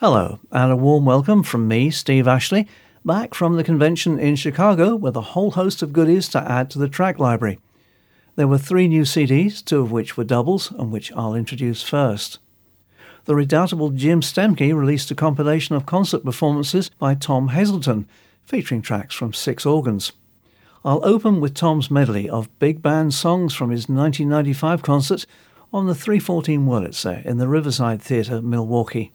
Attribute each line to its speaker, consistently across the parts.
Speaker 1: Hello, and a warm welcome from me, Steve Ashley, back from the convention in Chicago with a whole host of goodies to add to the track library. There were three new CDs, two of which were doubles, and which I'll introduce first. The redoubtable Jim Stemke released a compilation of concert performances by Tom Hazleton, featuring tracks from six organs. I'll open with Tom's medley of big band songs from his 1995 concert on the 314 Wurlitzer in the Riverside Theatre, Milwaukee.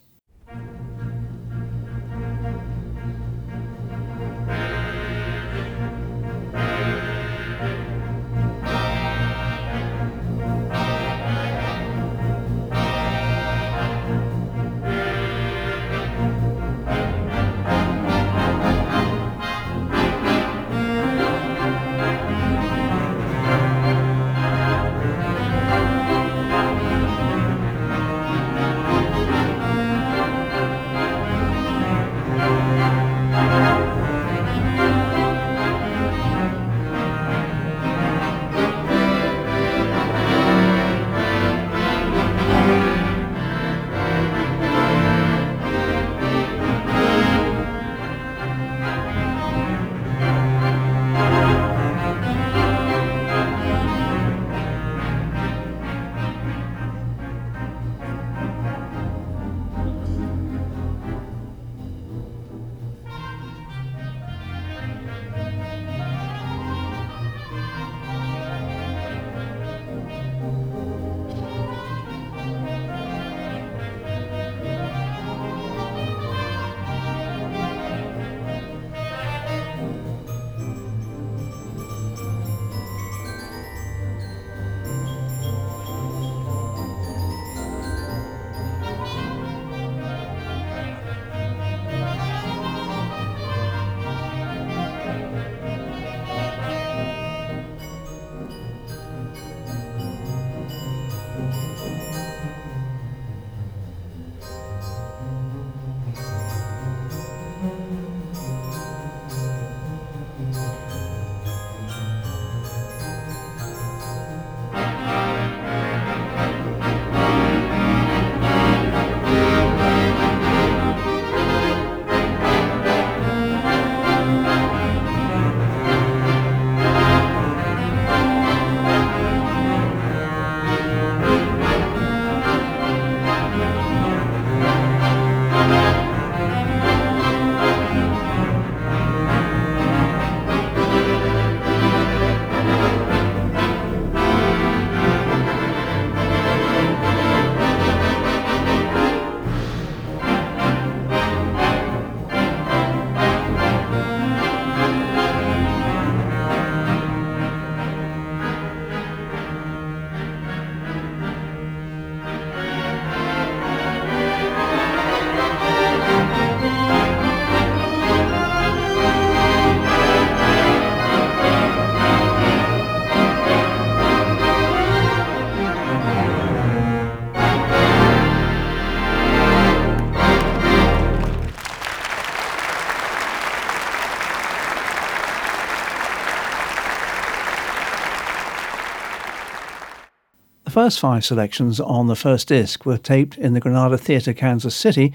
Speaker 1: First five selections on the first disc were taped in the Granada Theatre, Kansas City,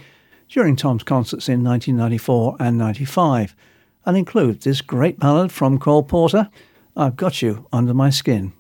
Speaker 1: during Tom's concerts in 1994 and 95, and include this great ballad from Cole Porter, I've Got You Under My Skin.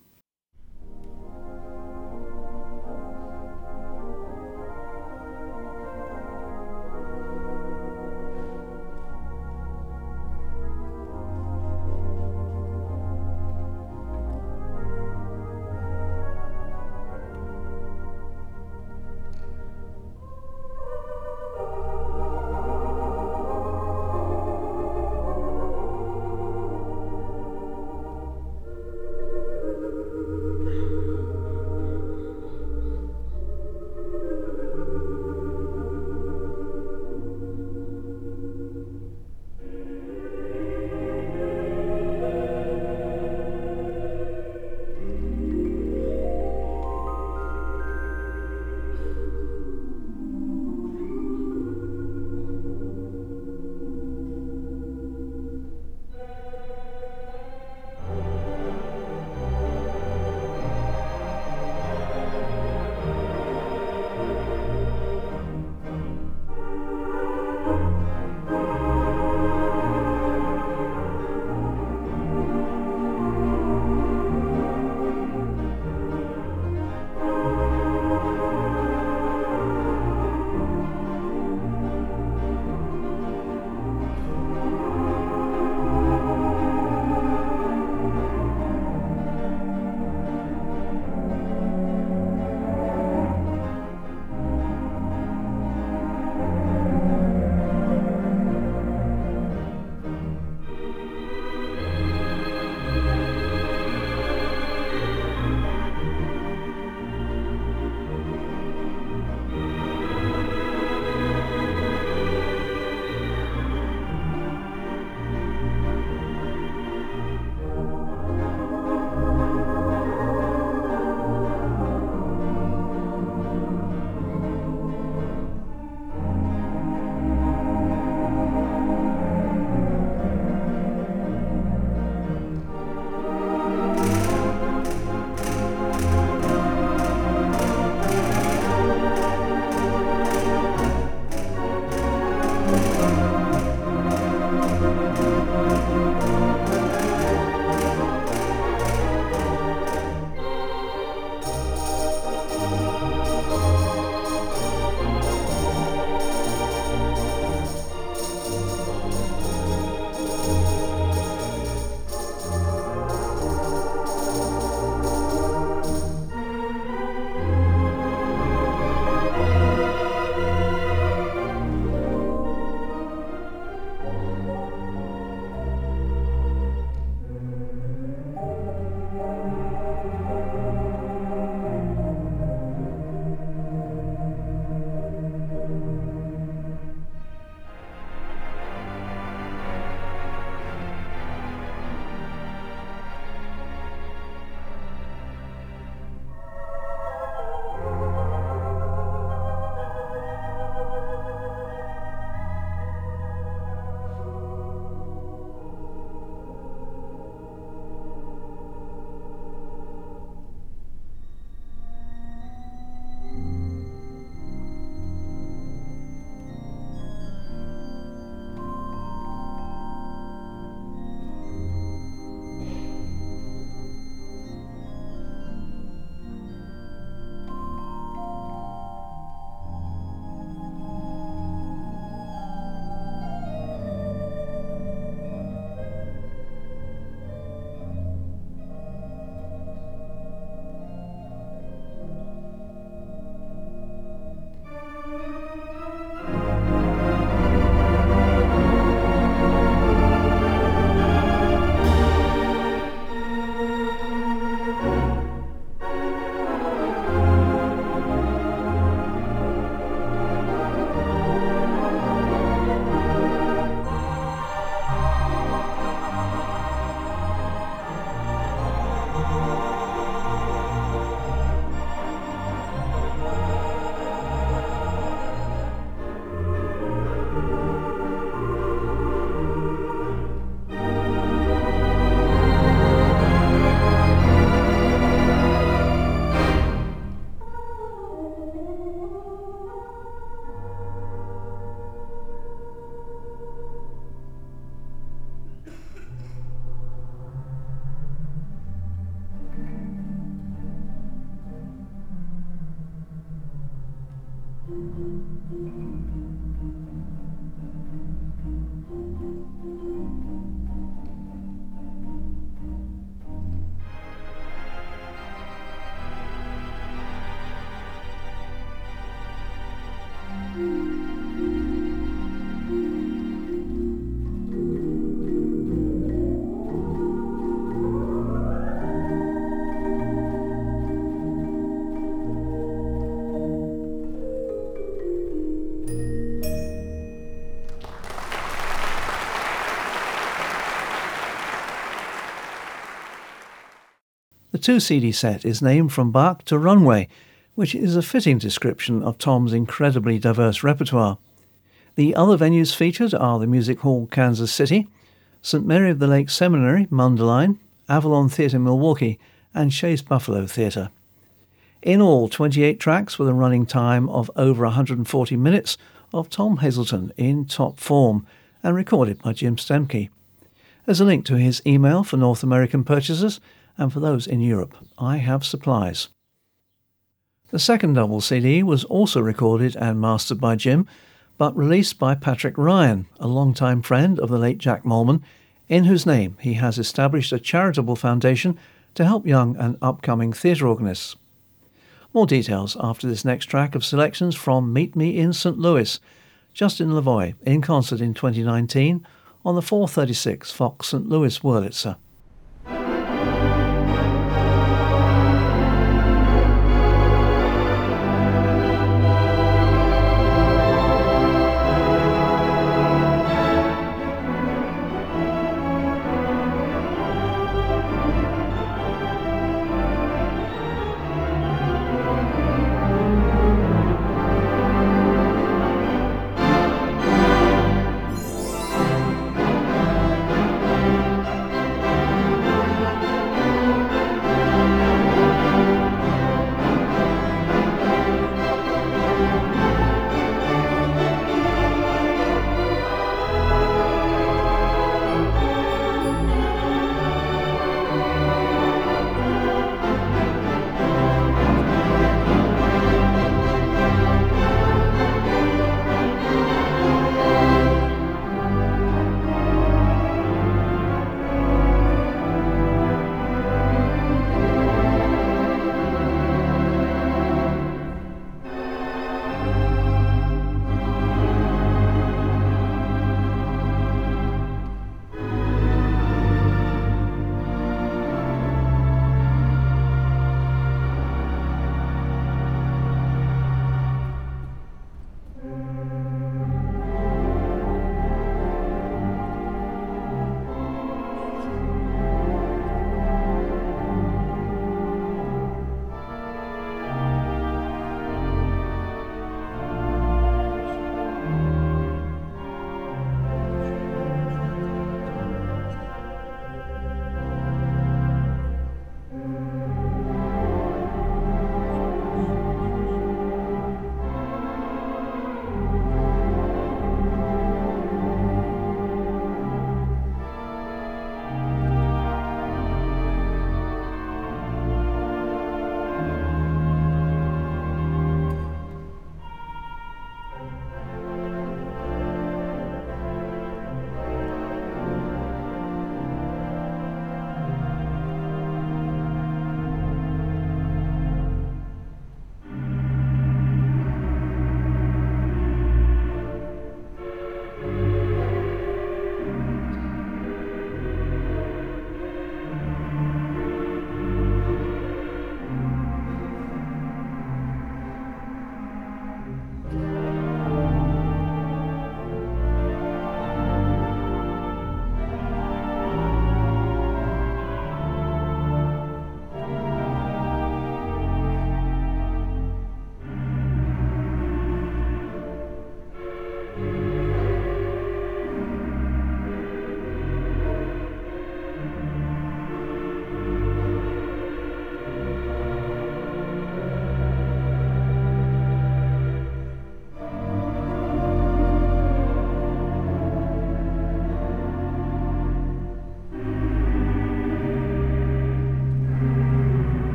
Speaker 1: The two CD set is named From Bach to Runway, which is a fitting description of Tom's incredibly diverse repertoire. The other venues featured are the Music Hall Kansas City, St. Mary of the Lake Seminary, Mundelein, Avalon Theatre Milwaukee, and Shea's Buffalo Theatre. In all, 28 tracks with a running time of over 140 minutes of Tom Hazleton in top form and recorded by Jim Stemke. There's a link to his email for North American purchasers and for those in Europe. I have supplies. The second double CD was also recorded and mastered by Jim, but released by Patrick Ryan, a longtime friend of the late Jack Moelmann, in whose name he has established a charitable foundation to help young and upcoming theatre organists. More details after this next track of selections from Meet Me in St. Louis, Justin LaVoie in concert in 2019 on the 436 Fox St. Louis Wurlitzer.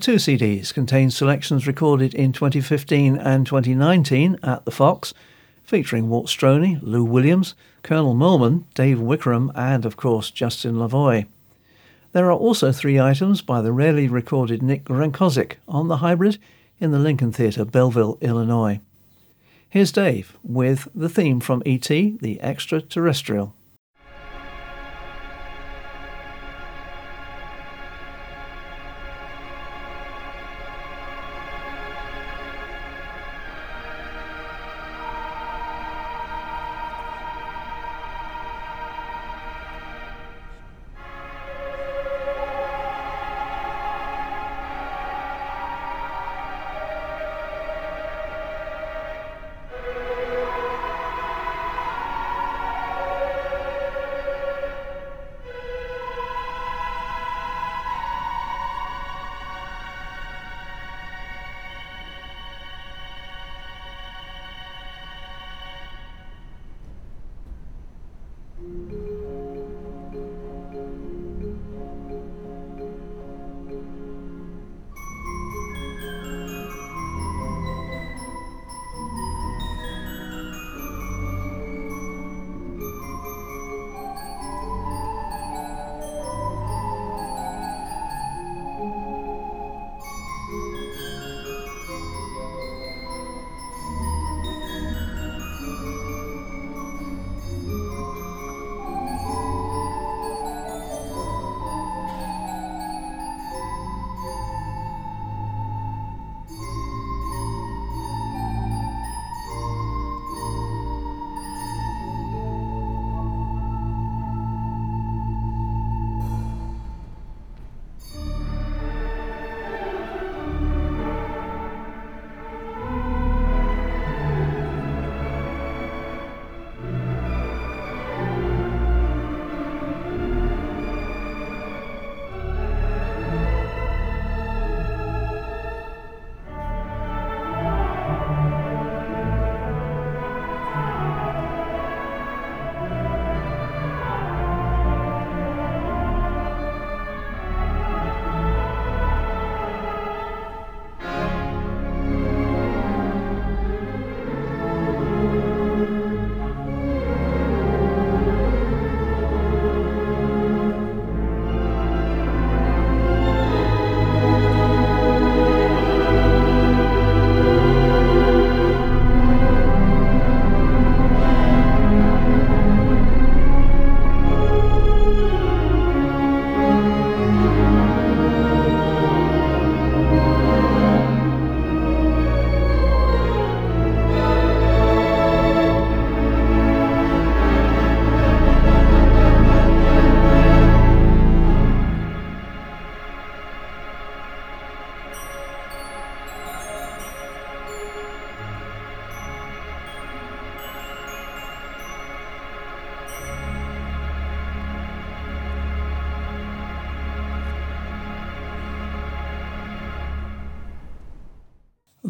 Speaker 1: Two CDs contain selections recorded in 2015 and 2019 at the Fox, featuring Walt Strony, Lou Williams, Colonel Moelmann, Dave Wickerham, and of course Justin LaVoie. There are also three items by the rarely recorded Nick Grenkozik on the hybrid in the Lincoln Theatre, Belleville, Illinois. Here's Dave with the theme from E.T., the Extraterrestrial.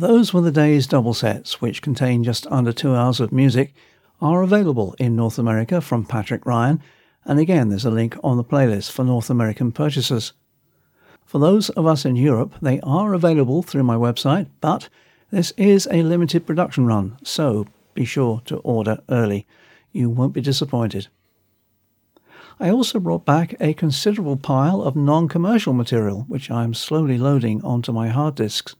Speaker 1: Those Were the Days double sets, which contain just under two hours of music, are available in North America from Patrick Ryan, and again there's a link on the playlist for North American purchasers. For those of us in Europe, they are available through my website, but this is a limited production run, so be sure to order early. You won't be disappointed. I also brought back a considerable pile of non commercial material, which I am slowly loading onto my hard disks.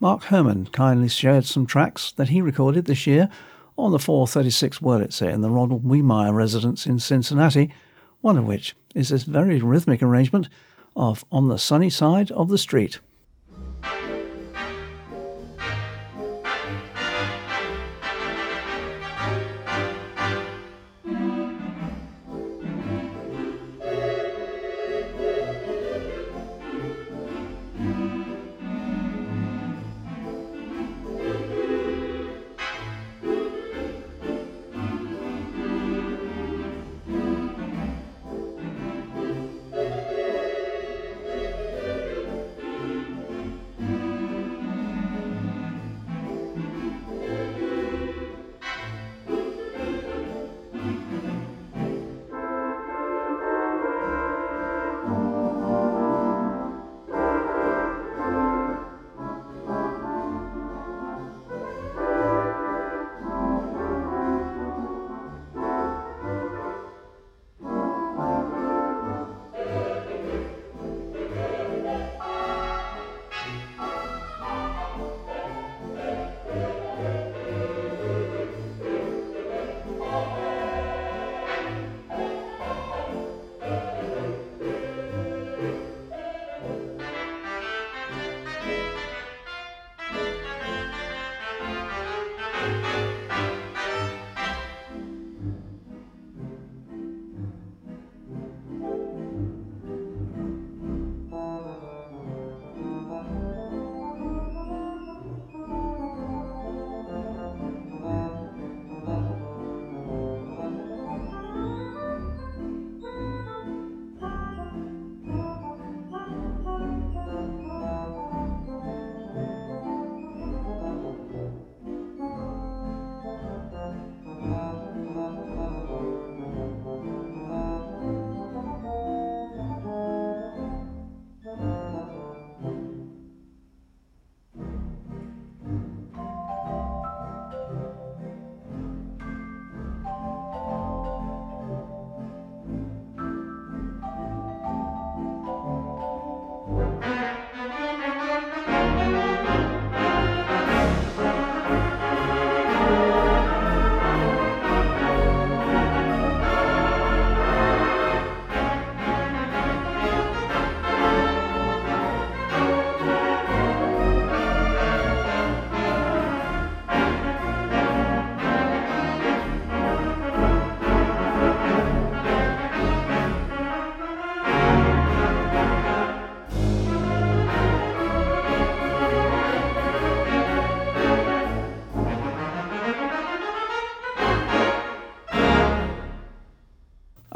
Speaker 1: Mark Herman kindly shared some tracks that he recorded this year on the 436 Wurlitzer in the Ronald Wehmeier residence in Cincinnati, one of which is this very rhythmic arrangement of On the Sunny Side of the Street.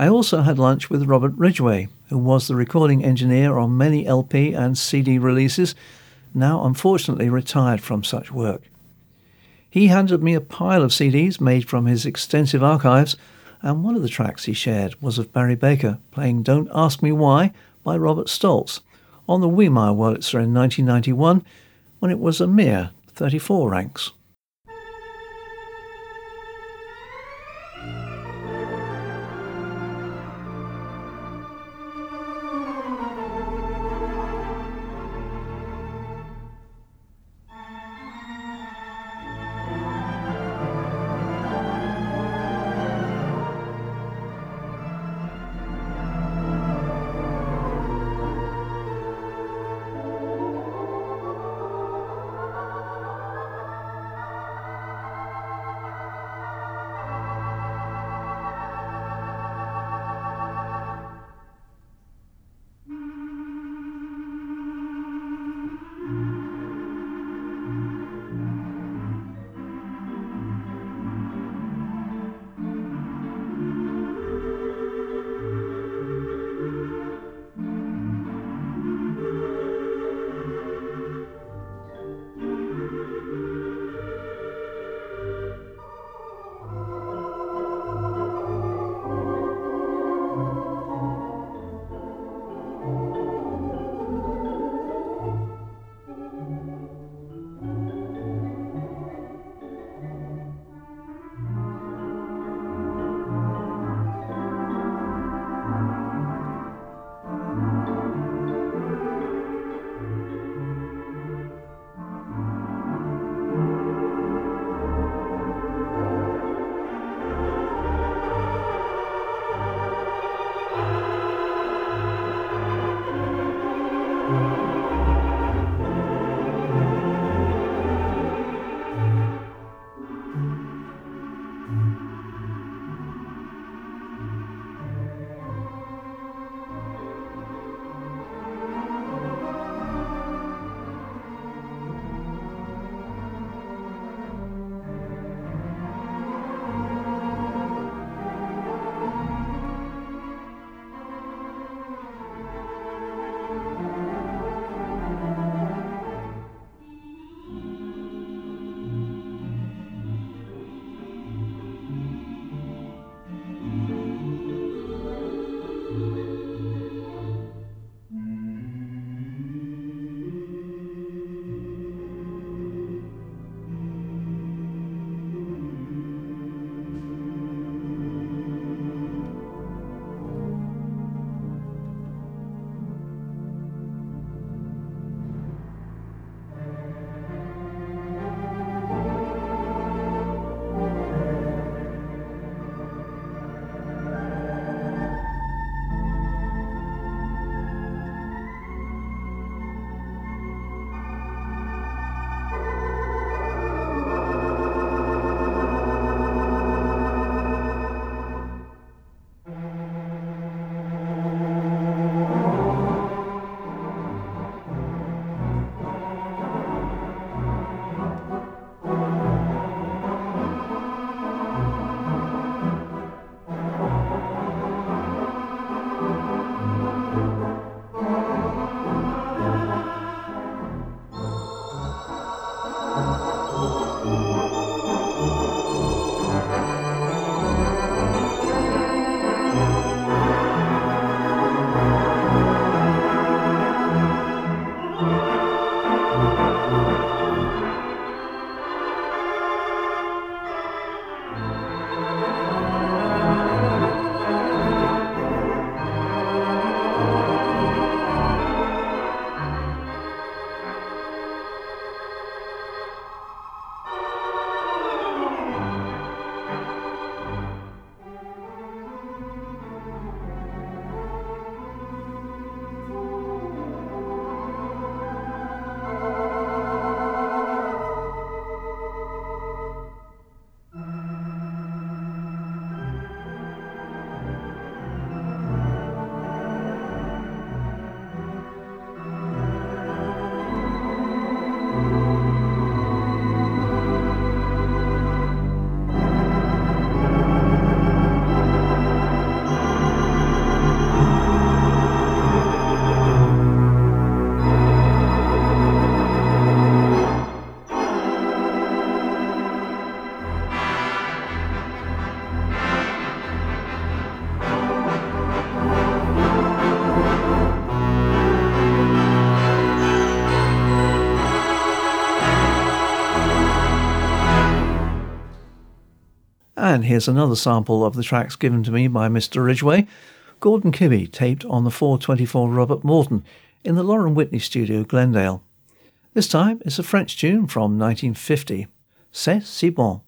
Speaker 1: I also had lunch with Robert Ridgway, who was the recording engineer on many LP and CD releases, now unfortunately retired from such work. He handed me a pile of CDs made from his extensive archives, and one of the tracks he shared was of Barry Baker playing Don't Ask Me Why by Robert Stolz on the Wehmeier Wurlitzer in 1991 when it was a mere 34 ranks. And here's another sample of the tracks given to me by Mr. Ridgway, Gordon Kibbee, taped on the 424 Robert Morton in the Lorin Whitney studio, Glendale. This time it's a French tune from 1950. C'est si bon.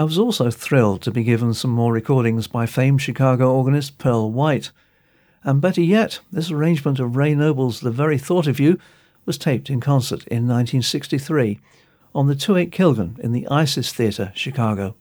Speaker 1: I was also thrilled to be given some more recordings by famed Chicago organist Pearl White. And better yet, this arrangement of Ray Noble's The Very Thought of You was taped in concert in 1963 on the 28 Kilgen in the Iris Theatre, Chicago.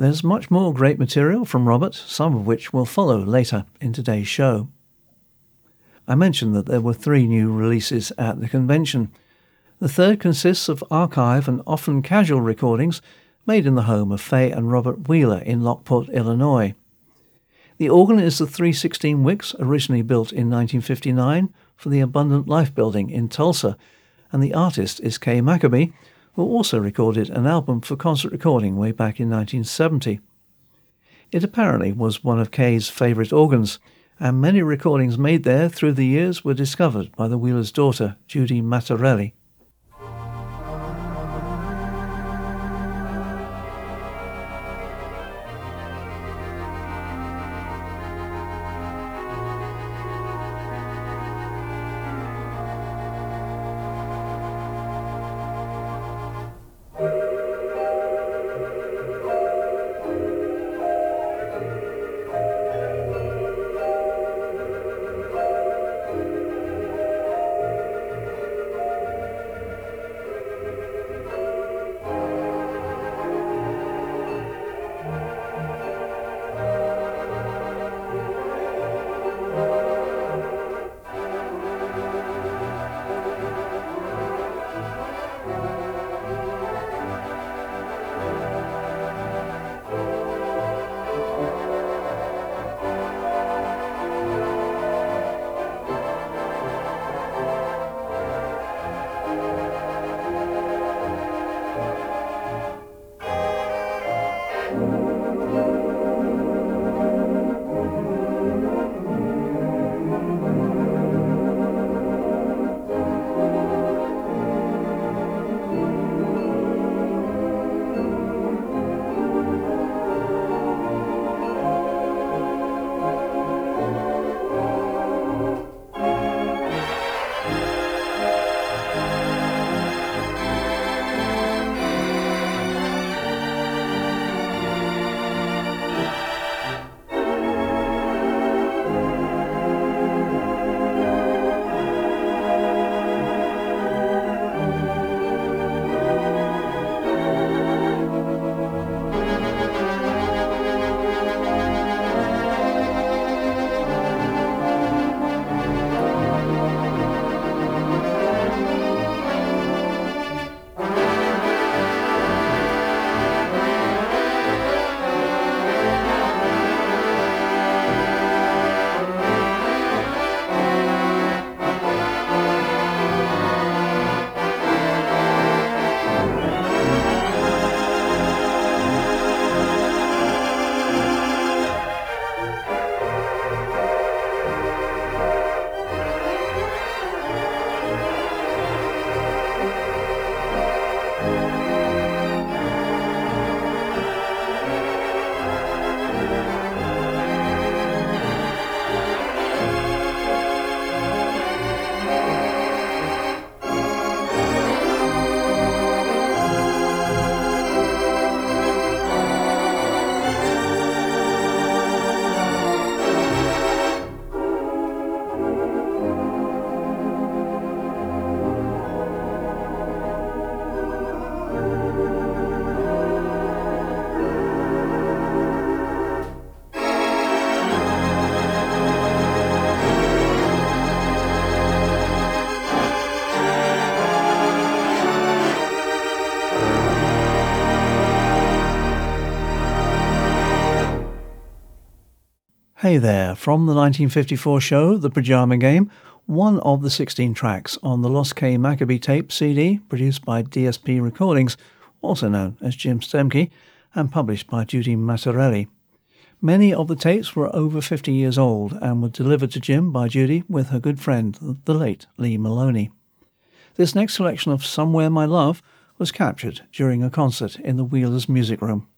Speaker 1: There's much more great material from Robert, some of which will follow later in today's show. I mentioned that there were three new releases at the convention. The third consists of archive and often casual recordings made in the home of Fay and Robert Wheeler in Lockport, Illinois. The organ is the 316 Wicks originally built in 1959 for the Abundant Life building in Tulsa, and the artist is Kay McAbee, who also recorded an album for concert recording way back in 1970. It apparently was one of Kay's favourite organs, and many recordings made there through the years were discovered by the Wheeler's daughter, Judy Matarelli. Hey there, from the 1954 show The Pajama Game, one of the 16 tracks on the Lost Kay McAbee tape CD produced by DSP Recordings, also known as Jim Stemke, and published by Judy Matarelli. Many of the tapes were over 50 years old and were delivered to Jim by Judy with her good friend, the late Lee Maloney. This next selection of Somewhere My Love was captured during a concert in the Wheelers Music Room.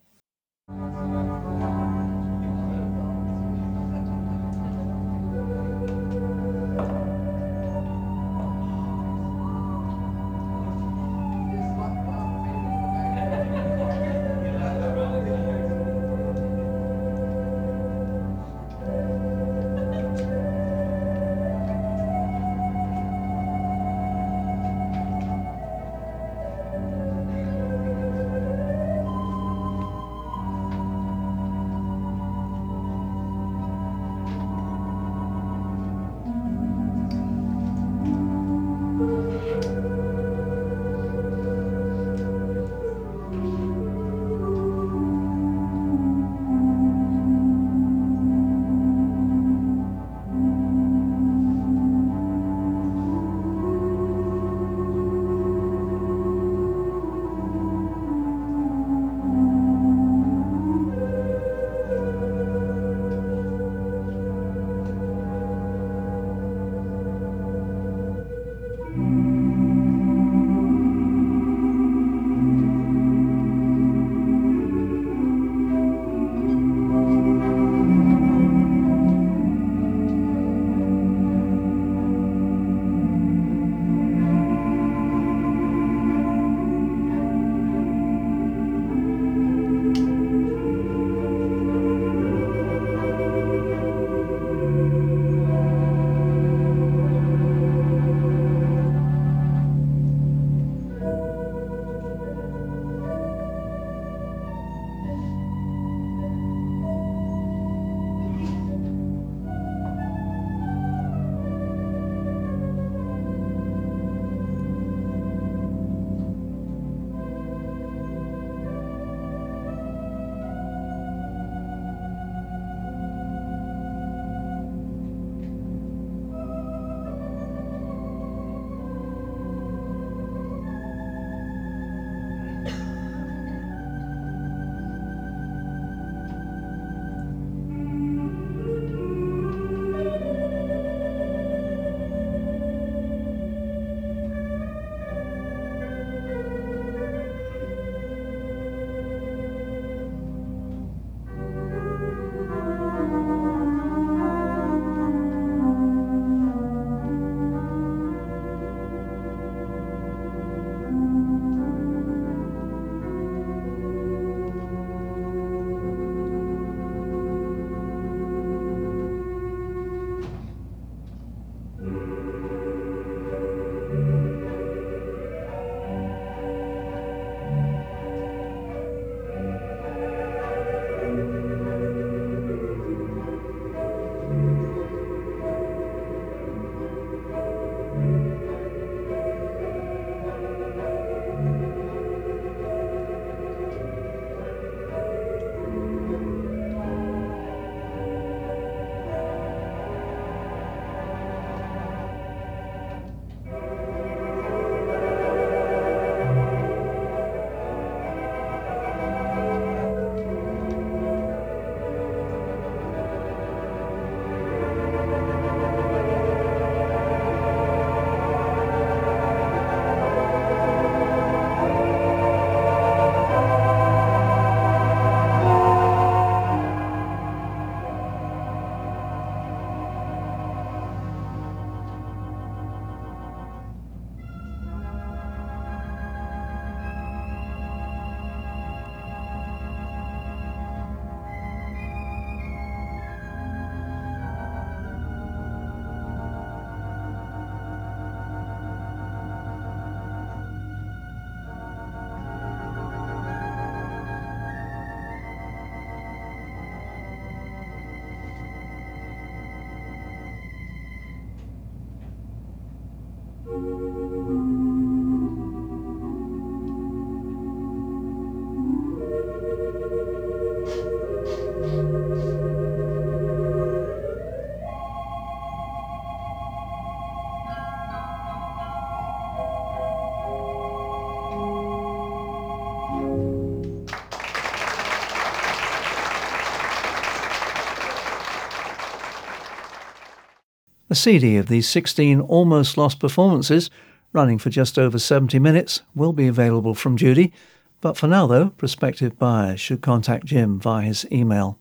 Speaker 1: A CD of these 16 almost lost performances, running for just over 70 minutes, will be available from Judy, but for now, though, prospective buyers should contact Jim via his email.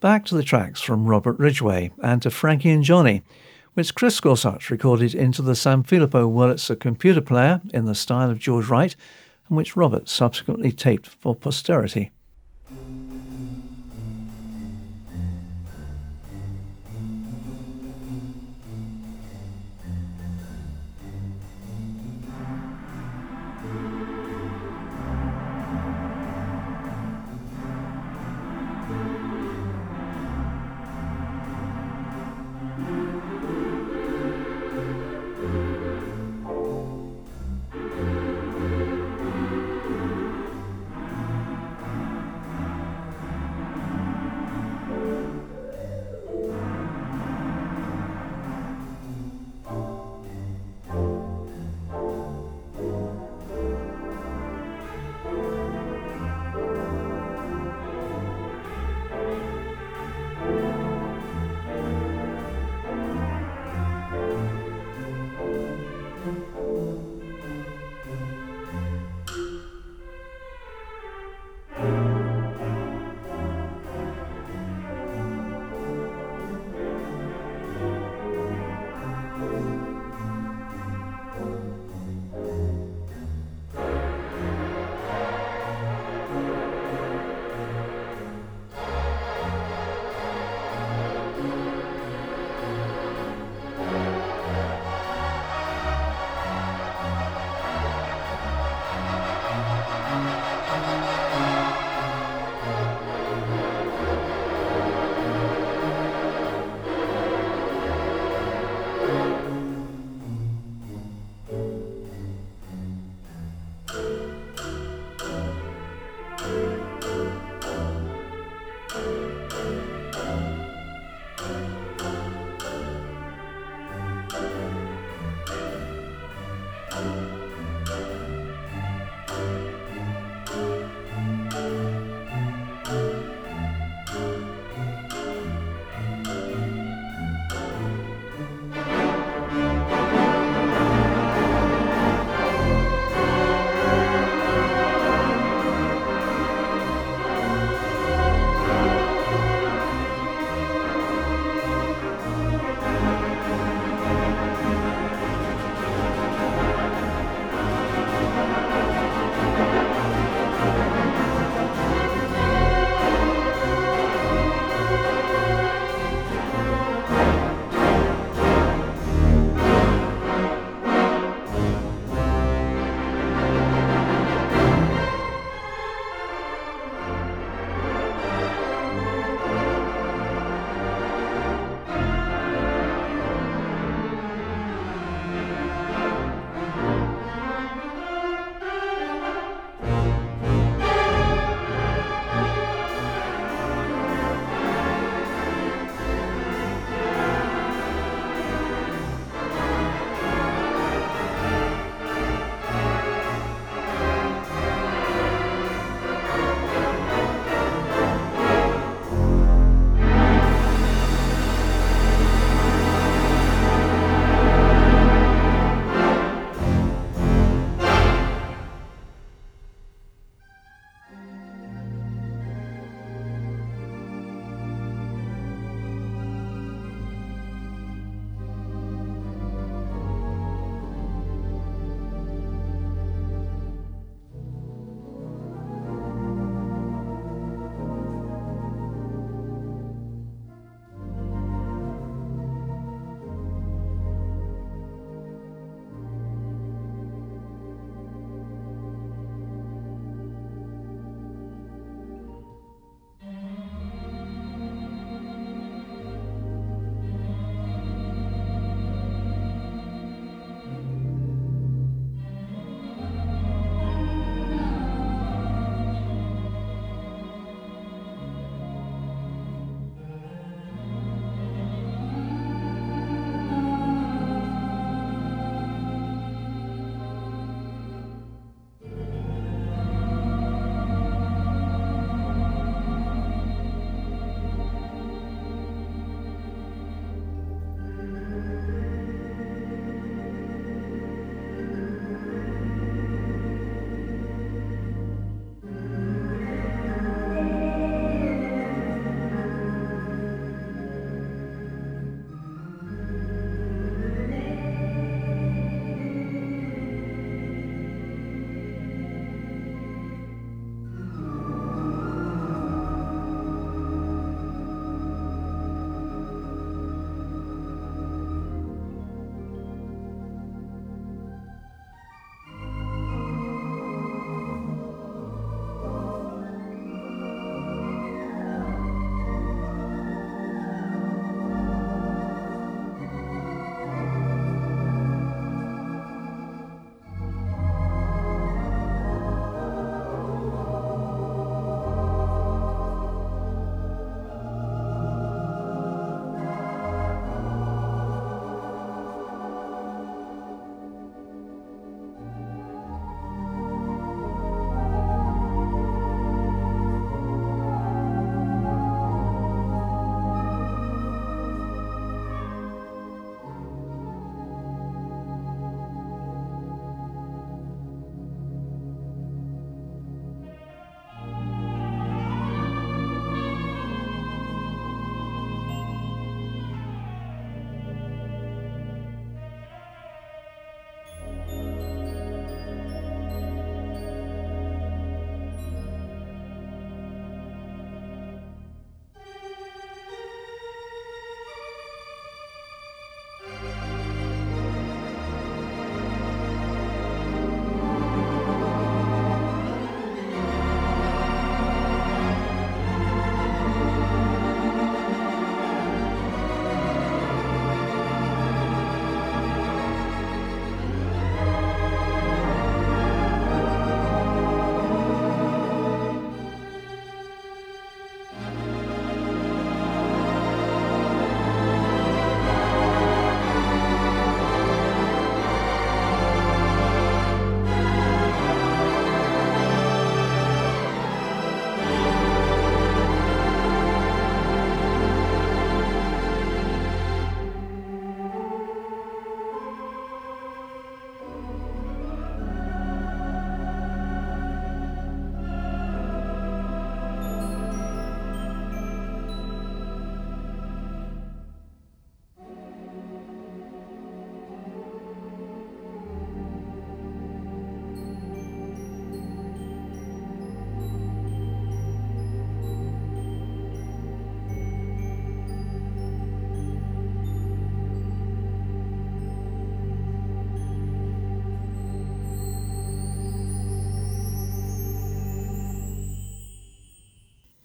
Speaker 1: Back to the tracks from Robert Ridgway and to Frankie and Johnny, which Chris Gorsuch recorded into the Sanfilippo Wurlitzer computer player in the style of George Wright, and which Robert subsequently taped for posterity.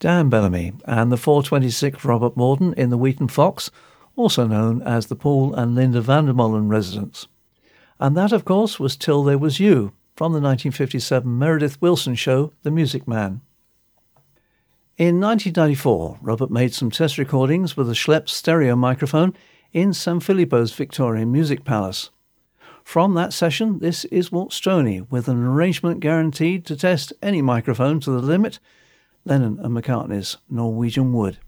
Speaker 1: Dan Bellamy and the 426 Robert Morton in the Wheaton Fox, also known as the Paul and Linda Vandermolen residence. And that, of course, was Till There Was You from the 1957 Meredith Willson show The Music Man. In 1994, Robert made some test recordings with a Schlepp stereo microphone in Sanfilippo's Victorian Music Palace. From that session, this is Walt Strony with an arrangement guaranteed to test any microphone to the limit Lennon and McCartney's Norwegian Wood.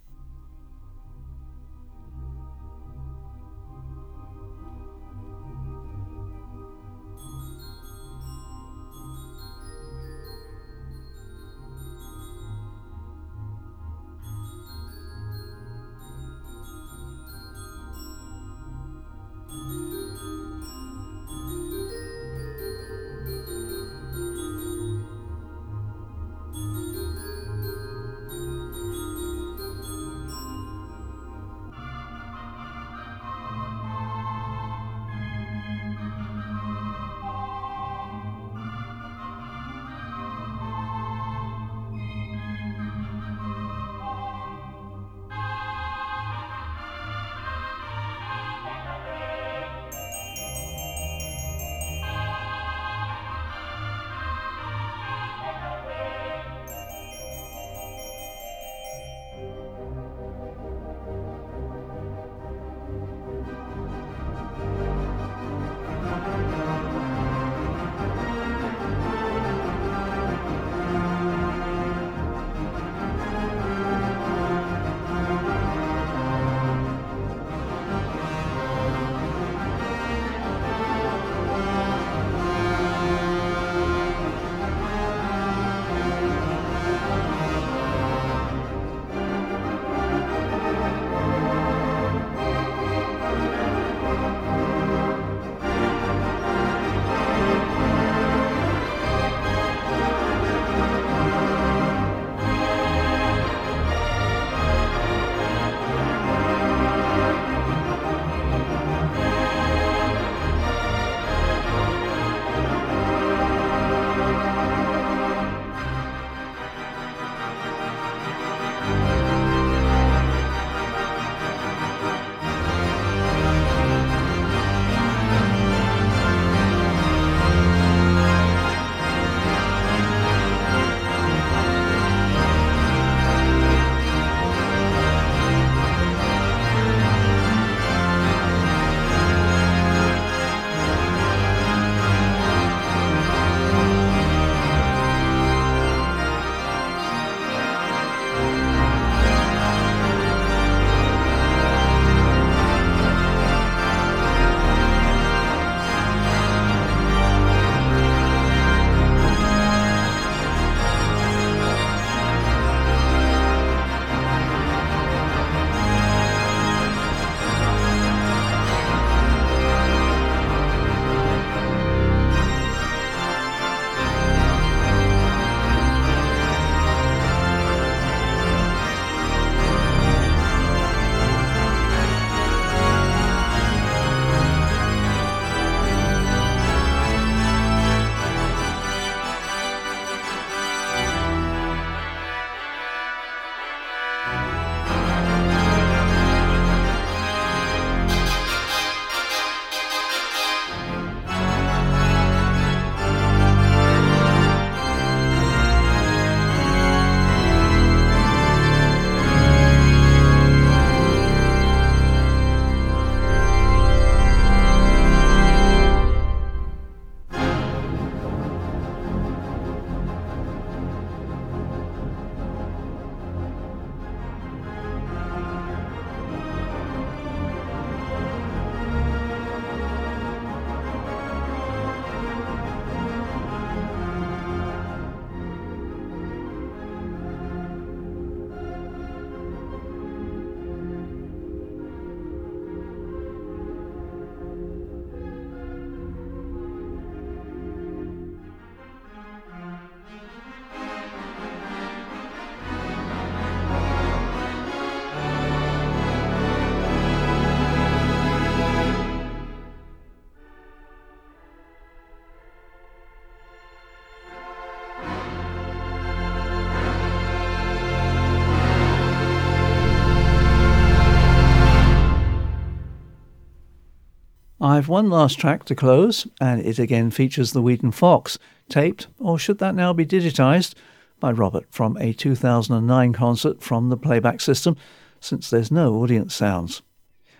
Speaker 1: I've one last track to close, and it again features the Wheaton Fox, taped, or should that now be digitised, by Robert from a 2009 concert from the playback system, since there's no audience sounds.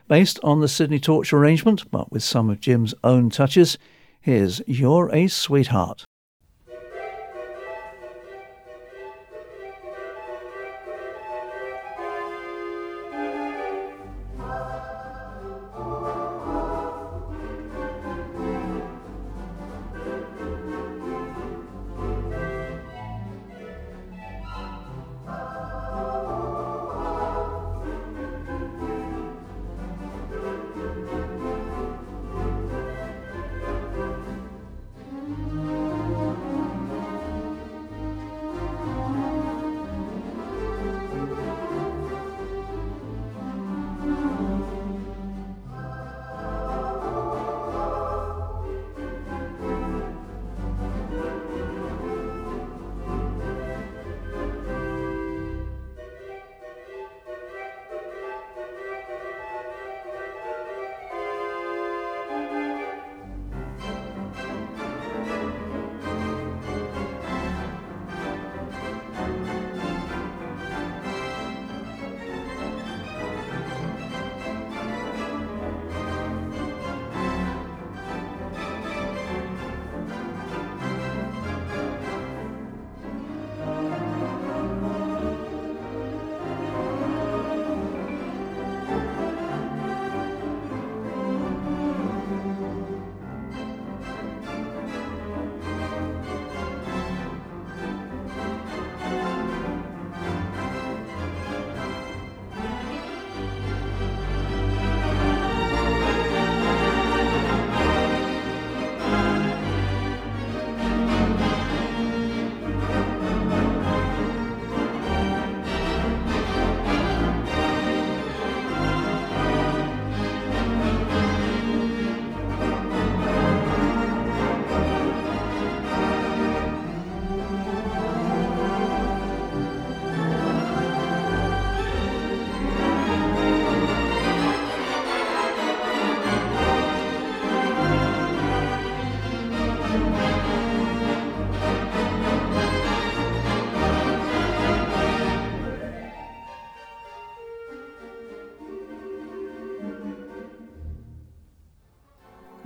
Speaker 1: Based on the Sidney Torch arrangement, but with some of Jim's own touches, here's You're a Sweetheart.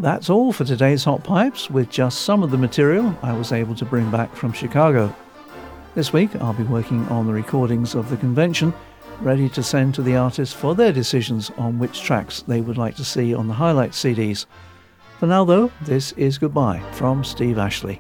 Speaker 1: That's all for today's Hot Pipes, with just some of the material I was able to bring back from Chicago. This week I'll be working on the recordings of the convention, ready to send to the artists for their decisions on which tracks they would like to see on the highlight CDs. For now, though, this is goodbye from Steve Ashley.